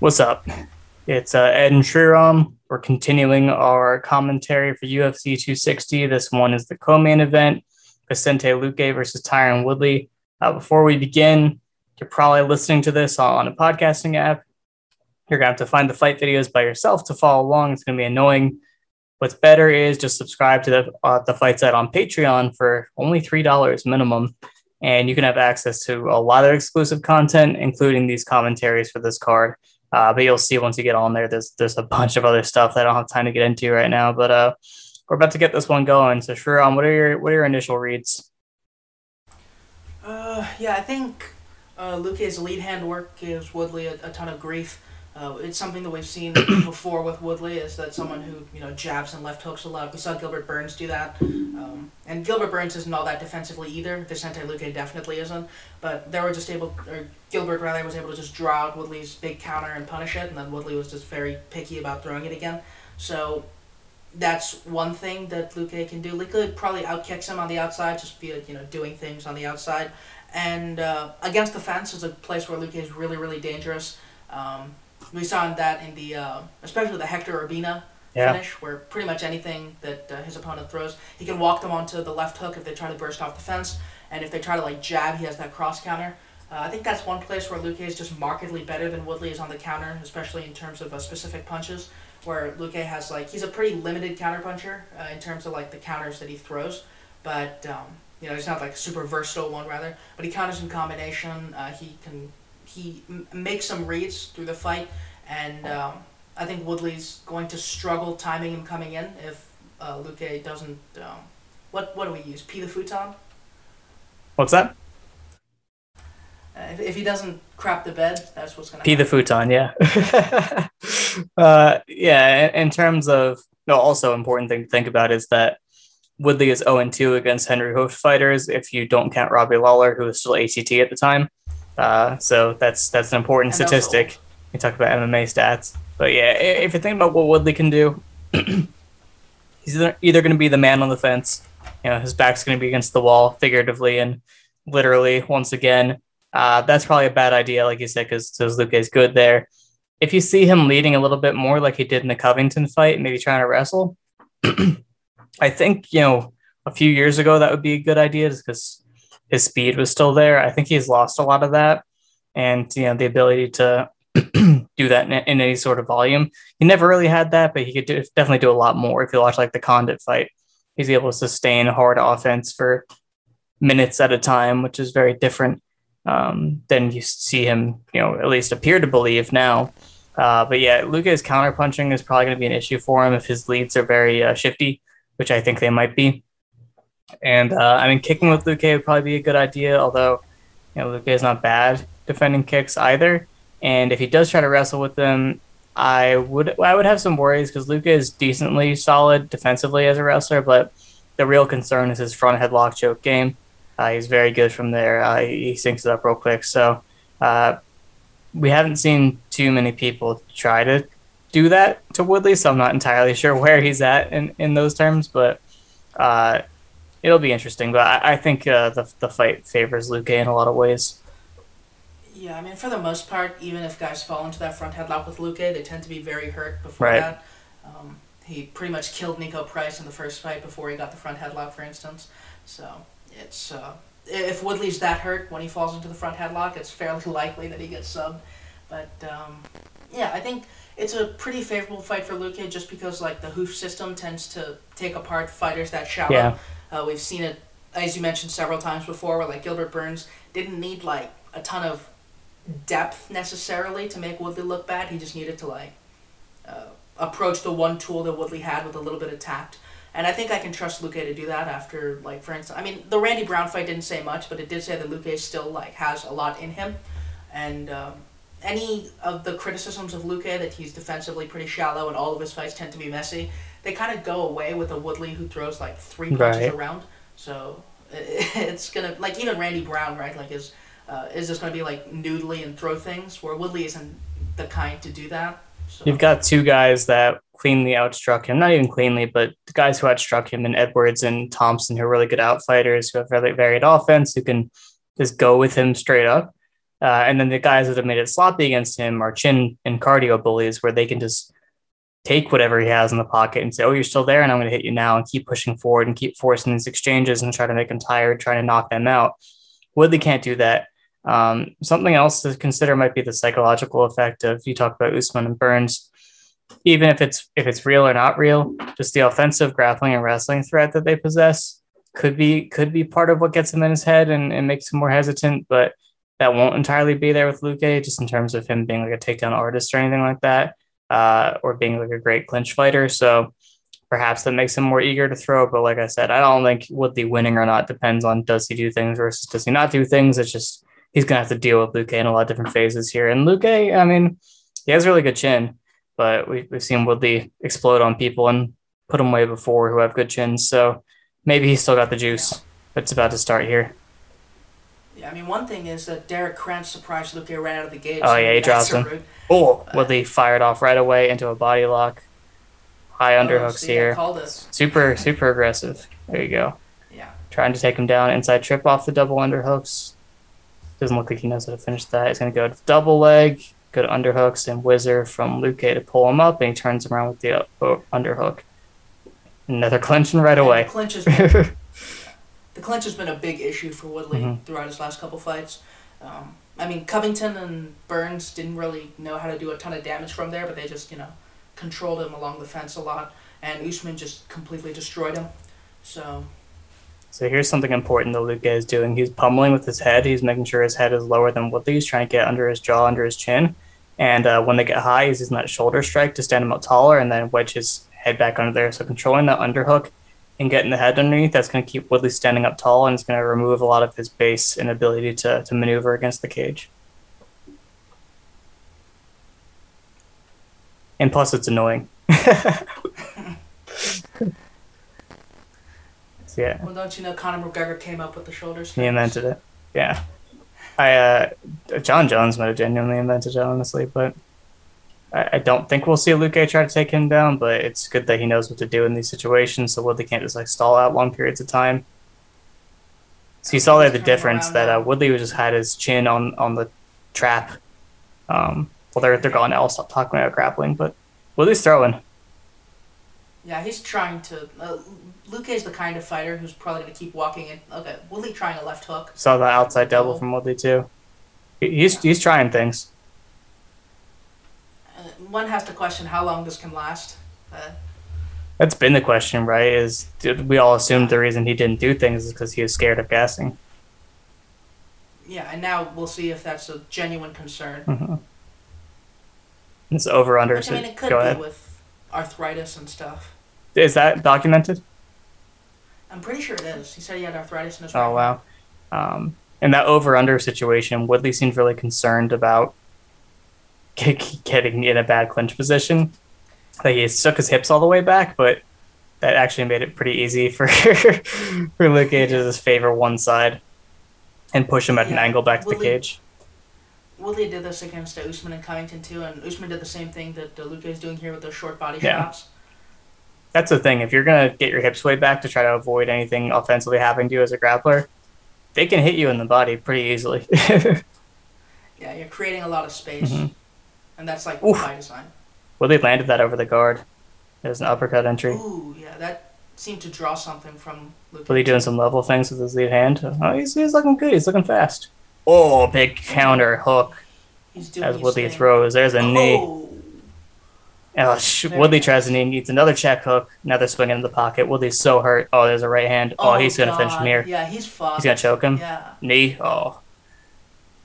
What's up? It's uh, Ed and Sriram. We're continuing our commentary for UFC 260. This one is the co-main event: Vicente Luque versus Tyron Woodley. Uh, before we begin, you're probably listening to this on a podcasting app. You're gonna have to find the fight videos by yourself to follow along. It's gonna be annoying. What's better is just subscribe to the uh, the fight site on Patreon for only three dollars minimum, and you can have access to a lot of exclusive content, including these commentaries for this card. Uh, but you'll see once you get on there, there's there's a bunch of other stuff that I don't have time to get into right now. But uh, we're about to get this one going. So sure, um, what are your what are your initial reads? Uh, yeah, I think uh, Luque's lead hand work gives Woodley a, a ton of grief. Uh, it's something that we've seen before with Woodley is that someone who you know jabs and left hooks a lot. We saw Gilbert Burns do that, um, and Gilbert Burns isn't all that defensively either. Vicente Luque definitely isn't, but they were just able, or Gilbert rather was able to just draw out Woodley's big counter and punish it, and then Woodley was just very picky about throwing it again. So that's one thing that Luque can do. Luque probably outkicks him on the outside, just via you know doing things on the outside, and uh, against the fence is a place where Luque is really really dangerous. Um, we saw that in the uh, especially the Hector Urbina Yeah. finish, where pretty much anything that uh, his opponent throws, he can walk them onto the left hook if they try to burst off the fence, and if they try to like jab, he has that cross counter. Uh, I think that's one place where Luque is just markedly better than Woodley is on the counter, especially in terms of uh, specific punches. Where Luque has like he's a pretty limited counter puncher uh, in terms of like the counters that he throws, but um, you know he's not like a super versatile one rather. But he counters in combination. Uh, he can he m- makes some reads through the fight, and um, I think Woodley's going to struggle timing him coming in if uh, Luque doesn't. Um, what what do we use? P the futon. What's that? Uh, if, if he doesn't crap the bed, that's what's gonna. P the futon, yeah. uh, yeah, in, in terms of no, also important thing to think about is that Woodley is 0 2 against Henri Hooft fighters if you don't count Robbie Lawler, who was still ATT at the time. Uh, so that's that's an important And also- statistic. We talk about MMA stats, but yeah, if you're thinking about what Woodley can do, he's either, either going to be the man on the fence. You know, his back's going to be against the wall, figuratively and literally. Once again, uh, that's probably a bad idea, like you said, because Luque is good there. If you see him leading a little bit more, like he did in the Covington fight, maybe trying to wrestle, I think you know a few years ago that would be a good idea, just because his speed was still there. I think he's lost a lot of that, and you know the ability to do that in, in any sort of volume. He never really had that, but he could do, definitely do a lot more. If you watch like the Condit fight, he's able to sustain hard offense for minutes at a time, which is very different um, than you see him, you know, at least appear to believe now. Uh, but yeah, Luque's counterpunching is probably going to be an issue for him if his leads are very uh, shifty, which I think they might be. And uh, I mean, kicking with Luque would probably be a good idea, although you know Luque is not bad defending kicks either. And if he does try to wrestle with them, I would I would have some worries because Luque is decently solid defensively as a wrestler, but the real concern is his front headlock choke game. Uh, he's very good from there. Uh, he sinks it up real quick. So uh, we haven't seen too many people try to do that to Woodley, so I'm not entirely sure where he's at in, in those terms, but uh, it'll be interesting. But I, I think uh, the, the fight favors Luque in a lot of ways. Yeah, I mean, for the most part, even if guys fall into that front headlock with Luque, they tend to be very hurt before Right. that. Um, he pretty much killed Niko Price in the first fight before he got the front headlock, for instance. So it's uh, if Woodley's that hurt when he falls into the front headlock, it's fairly likely that he gets subbed. But um, yeah, I think it's a pretty favorable fight for Luque just because like the Hooft system tends to take apart fighters that shallow. Yeah. Uh, we've seen it, as you mentioned several times before, where like Gilbert Burns didn't need like a ton of depth necessarily to make Woodley look bad. He just needed to like uh, approach the one tool that Woodley had with a little bit of tact. And I think I can trust Luque to do that after, like, for instance, I mean, the Randy Brown fight didn't say much, but it did say that Luque still like has a lot in him, and um, any of the criticisms of Luque that he's defensively pretty shallow and all of his fights tend to be messy, they kind of go away with a Woodley who throws like three punches Right. around. So it's gonna like even Randy Brown, right? Like is uh, is just gonna be like noodly and throw things where Woodley isn't the kind to do that. So You've got two guys that cleanly outstruck him, not even cleanly, but the guys who outstruck him and Edwards and Thompson, who are really good outfighters, who have really varied offense, who can just go with him straight up. Uh, and then the guys that have made it sloppy against him are chin and cardio bullies, where they can just take whatever he has in the pocket and say, "Oh, you're still there, and I'm going to hit you now," and keep pushing forward and keep forcing these exchanges and try to make them tired, trying to knock them out. Woodley can't do that. Um, something else to consider might be the psychological effect of you talk about Usman and Burns. Even if it's if it's real or not real, just the offensive grappling and wrestling threat that they possess could be could be part of what gets him in his head and, and makes him more hesitant. But that won't entirely be there with Luque, just in terms of him being like a takedown artist or anything like that, uh, or being like a great clinch fighter. So perhaps that makes him more eager to throw. But like I said, I don't think Woodley winning or not depends on does he do things versus does he not do things. It's just he's gonna have to deal with Luque in a lot of different phases here. And Luque, I mean, he has a really good chin, but we, we've seen Woodley explode on people and put them away before who have good chins. So maybe he's still got the juice. It's about to start here. Yeah, I mean, one thing is that Derrick Krantz surprised Luque right out of the gate. Oh, yeah, he drops him. Oh, Uh, Woodley fired off right away into a body lock. High Oh, underhooks see, here. Super, super aggressive. There you go. Yeah. Trying to take him down. Inside trip off the double underhooks. Doesn't look like he knows how to finish that. He's going to go to double leg, go to underhooks, and whizzer from Luque to pull him up, and he turns him around with the up- oh, underhook. Another clenching right And away. The clinch, has been, the clinch has been a big issue for Woodley Mhm. throughout his last couple fights. Um, I mean, Covington and Burns didn't really know how to do a ton of damage from there, but they just, you know, controlled him along the fence a lot. And Usman just completely destroyed him. So, So here's something important that Luque is doing. He's pummeling with his head. He's making sure his head is lower than Woodley. He's trying to get under his jaw, under his chin. And uh, when they get high, he's using that shoulder strike to stand him up taller and then wedge his head back under there. So controlling that underhook and getting the head underneath, that's going to keep Woodley standing up tall and it's going to remove a lot of his base and ability to, to maneuver against the cage. And plus, it's annoying. yeah. well, don't you know Conor McGregor came up with the shoulders? He invented it. Yeah. I uh Jon Jones might have genuinely invented it, honestly, but I, I don't think we'll see Luque try to take him down, but it's good that he knows what to do in these situations so Woodley can't just like stall out long periods of time. So you saw there the difference that uh, Woodley just had his chin on on the trap. Um well they're they're gone I'll stop talking about grappling, but Woodley's throwing. Yeah, he's trying to. Uh, Luque is the kind of fighter who's probably going to keep walking in. Okay, Woodley trying a left hook. Saw the outside double from Woodley too. He- He's he's trying things. One has to question how long this can last. Uh, That's been the question, right? Is did we all assumed the reason he didn't do things is because he was scared of gassing? yeah, and now we'll see if that's a genuine concern. hmm It's over under. Which, I mean, it could be ahead. with arthritis and stuff. Is that documented? I'm pretty sure it is. He said he had arthritis in his Oh right wow. Um, in that over under situation, Woodley seemed really concerned about getting in a bad clinch position. Like he stuck his hips all the way back, but that actually made it pretty easy for for Luke Cage to just favor one side and push him at an angle back to the cage. Woodley did this against uh, Usman and Covington too, and Usman did the same thing that uh, Luque is doing here with those short body Yeah. shots. That's the thing. If you're gonna get your hips way back to try to avoid anything offensively happening to you as a grappler, they can hit you in the body pretty easily. Yeah, you're creating a lot of space, Mhm. And that's like Oof. by design. well, they landed that over the guard. There's an uppercut entry. Ooh, yeah, that seemed to draw something from. Was he doing some level things with his lead hand? Oh, he's, he's looking good. He's looking fast. Oh, big counter hook He's doing as Woodley throws. There's a knee. Oh, Oh, sh- Woodley tries a knee, needs another check hook. Another swing in the pocket. Woodley's so hurt. Oh, there's a right hand. Oh, oh he's gonna finish him here. Yeah, he's fucked. He's gonna choke him. Yeah. Knee. Oh.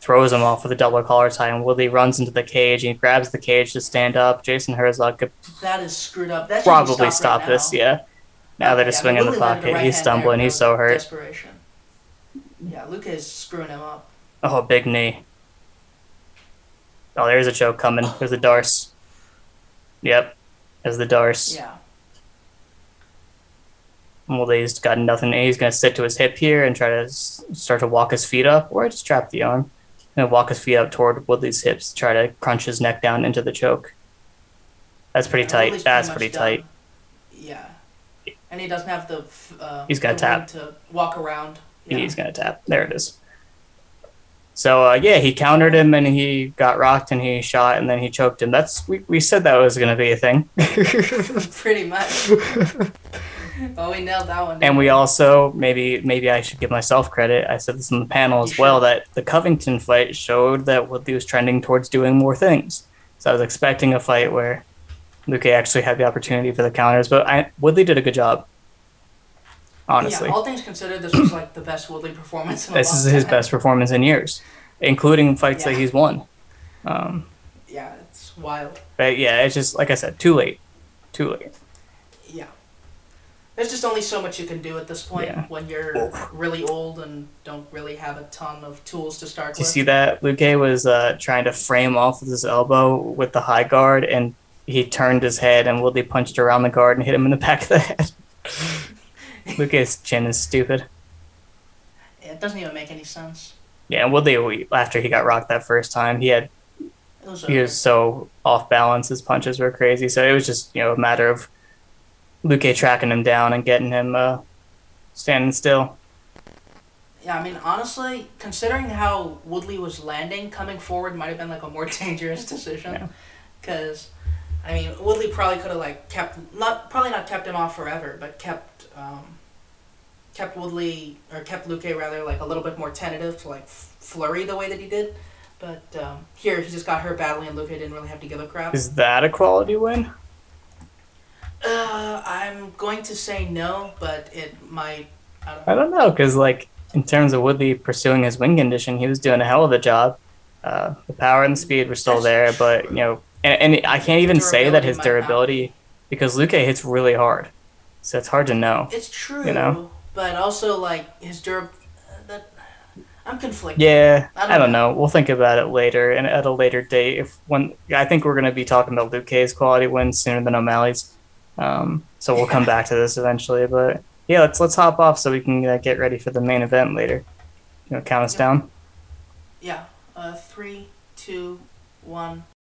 Throws him off with a double collar tie, and Woodley runs into the cage and he grabs the cage to stand up. Jason Herzog could That is screwed up. That probably stop, stop right this. now. Yeah. Now they're just I mean, swinging the pocket. right He's hand there, stumbling. He's so hurt. Desperation. Yeah, Luque is screwing him up. Oh, big knee. Oh, there's a choke coming. There's a Darce. Yep. There's the Darce. Yeah. Well, he's got nothing. He's going to sit to his hip here and try to start to walk his feet up, or just trap the arm. And walk his feet up toward Woodley's hips, try to crunch his neck down into the choke. That's pretty Yeah, tight. Woodley's That's much pretty done. tight. Yeah. And he doesn't have the. f- Uh, He's gonna the tap. to walk around. Yeah. He's going to tap. There it is. So uh, yeah, he countered him and he got rocked and he shot and then he choked him. That's we, we said that was gonna be a thing. Pretty much. well, we nailed that one. and we also maybe maybe I should give myself credit. I said this on the panel as well that the Covington fight showed that Woodley was trending towards doing more things. So I was expecting a fight where Luque actually had the opportunity for the counters, but I, Woodley did a good job. Honestly, Yeah, all things considered, this was like the best Woodley performance in a this is his time. best performance in years, including fights that he's won. Um, Yeah, it's wild. but yeah, it's just like I said, too late, too late. Yeah. There's just only so much you can do at this point Yeah. when you're really old and don't really have a ton of tools to start Do you see that? Luque was uh, trying to frame off with his elbow with the high guard, and he turned his head, and Woodley punched around the guard and hit him in the back of the head. Luque's chin is stupid. It doesn't even make any sense. Yeah, and Woodley, after he got rocked that first time, he had It was, he was so off balance. His punches were crazy. So it was just you know a matter of Luque tracking him down and getting him uh, standing still. Yeah, I mean, honestly, considering how Woodley was landing, coming forward might have been like a more dangerous decision. Because, I mean, Woodley probably could have like kept not probably not kept him off forever, but kept um, kept Woodley or kept Luque rather like a little bit more tentative to like f- flurry the way that he did. But um, here he just got hurt badly, and Luque didn't really have to give a crap. Is that a quality win? Uh, I'm going to say no, but it might. I don't I don't know, because like in terms of Woodley pursuing his win condition, he was doing a hell of a job. Uh, the power and the speed were still there, but you know, and, and I can't even say that his durability, because Luque hits really hard, so it's hard to know. It's true, You know? but also like his durability. That I'm conflicted. Yeah, I don't I don't know. We'll think about it later and at a later date. If when I think we're gonna be talking about Luque's quality wins sooner than O'Malley's, um, so we'll come back to this eventually. But yeah, let's let's hop off so we can uh, get ready for the main event later. You know, count us Yep. down. Yeah. Uh, three, two, one.